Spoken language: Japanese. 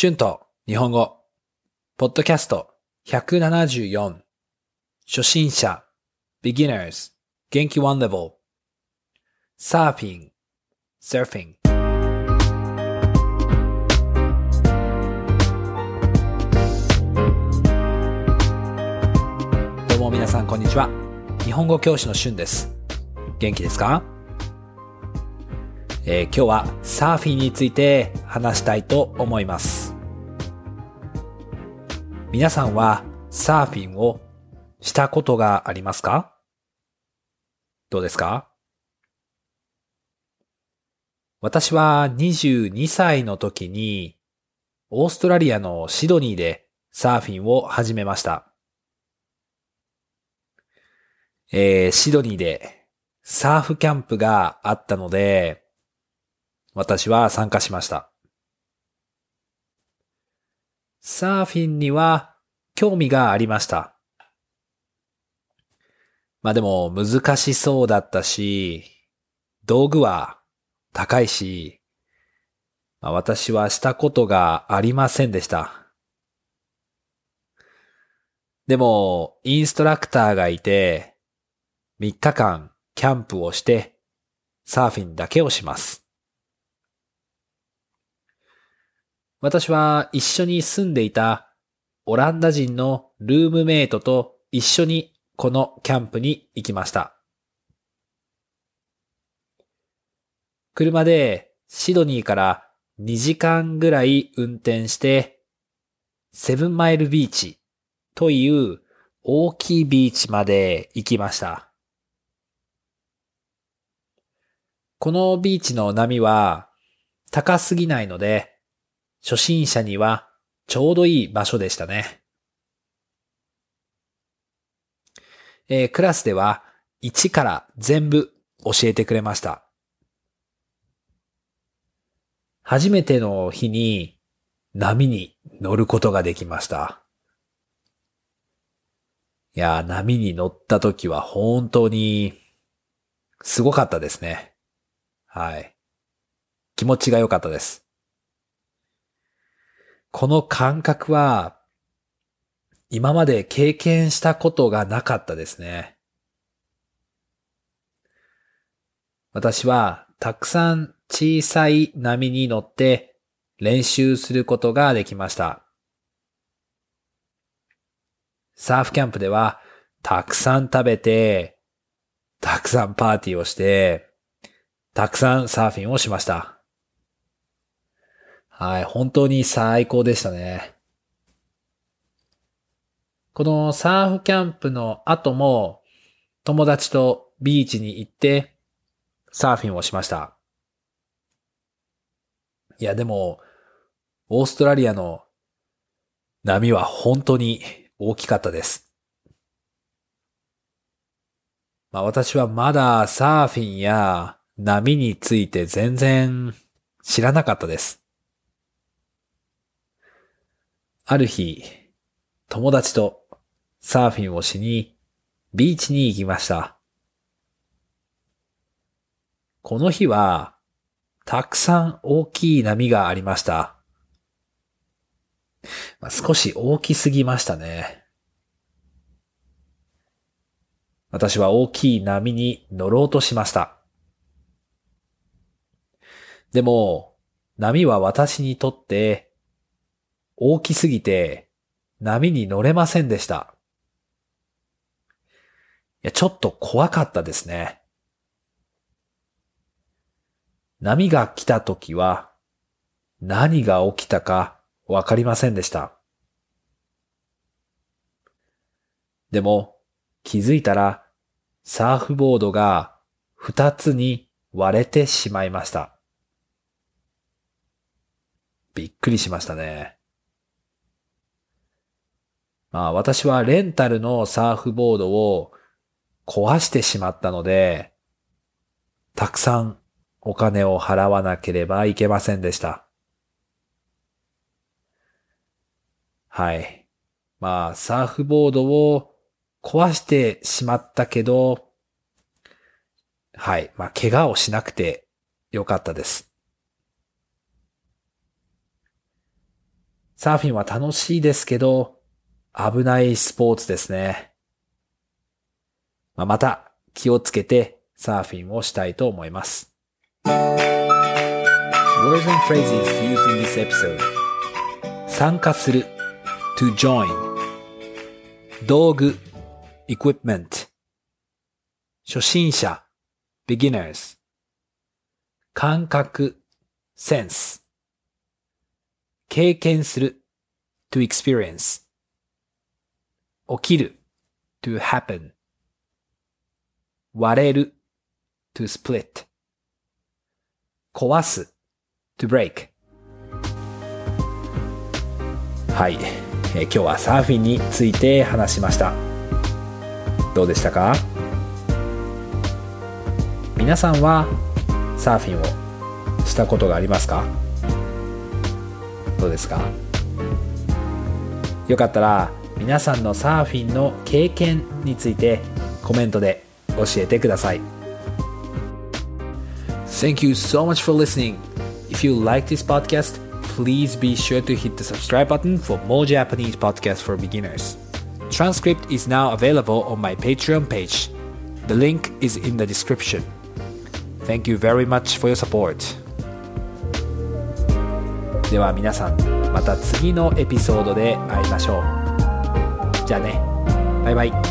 春と日本語、ポッドキャスト174、初心者、beginners、元気 one level、サーフィン、surfing。どうも皆さんこんにちは。日本語教師の春です。元気ですか？えー今日はサーフィンについて話したいと思います。皆さんはサーフィンをしたことがありますか？どうですか？私は22歳の時にオーストラリアのシドニーでサーフィンを始めました。えーシドニーでサーフキャンプがあったので、私は参加しました。サーフィンには興味がありました。まあでも難しそうだったし、道具は高いし、まあ、私はしたことがありませんでした。でも、インストラクターがいて、3日間キャンプをして、サーフィンだけをします。私は一緒に住んでいたオランダ人のルームメイトと一緒にこのキャンプに行きました。車でシドニーから2時間ぐらい運転してセブンマイルビーチという大きいビーチまで行きました。このビーチの波は高すぎないので初心者にはちょうどいい場所でしたね。えークラスでは1から全部教えてくれました。初めての日に波に乗ることができました。いや、波に乗った時は本当にすごかったですね。はい。気持ちが良かったです。この感覚は、今まで経験したことがなかったですね。私はたくさん小さい波に乗って練習することができました。サーフキャンプではたくさん食べて、たくさんパーティーをして、たくさんサーフィンをしました。はい、本当に最高でしたね。このサーフキャンプの後も友達とビーチに行ってサーフィンをしました。いや、でも、オーストラリアの波は本当に大きかったです。まあ私はまだサーフィンや波について全然知らなかったです。ある日、友達とサーフィンをしにビーチに行きました。この日は、たくさん大きい波がありました。まあ、少し大きすぎましたね。私は大きい波に乗ろうとしました。でも、波は私にとって大きすぎて波に乗れませんでした。いや、ちょっと怖かったですね。波が来た時は何が起きたかわかりませんでした。でも気づいたらサーフボードが二つに割れてしまいました。びっくりしましたね。まあ私はレンタルのサーフボードを壊してしまったので、たくさんお金を払わなければいけませんでした。はい。まあ、サーフボードを壊してしまったけど、はい。まあ、怪我をしなくてよかったです。サーフィンは楽しいですけど、危ないスポーツですね。まあ、また気をつけてサーフィンをしたいと思います。Words and phrases used in this episode 参加する to join 道具 equipment 初心者 beginners 感覚 sense 経験する to experience 起きる to happen 割れる to split 壊す to break はい、えー、今日はサーフィンについて話しました。どうでしたか？皆さんはサーフィンをしたことがありますか？どうですか？よかったら皆さんのサーフィンの経験についてコメントで教えてください Thank you so much for listening. If you like this podcast, please be sure to hit the subscribe button for more Japanese podcasts for beginners. Transcript is now available on my Patreon page. The link is in the description. Thank you very much for your support. では皆さんまた次のエピソードで会いましょうじゃあね。バイバイ。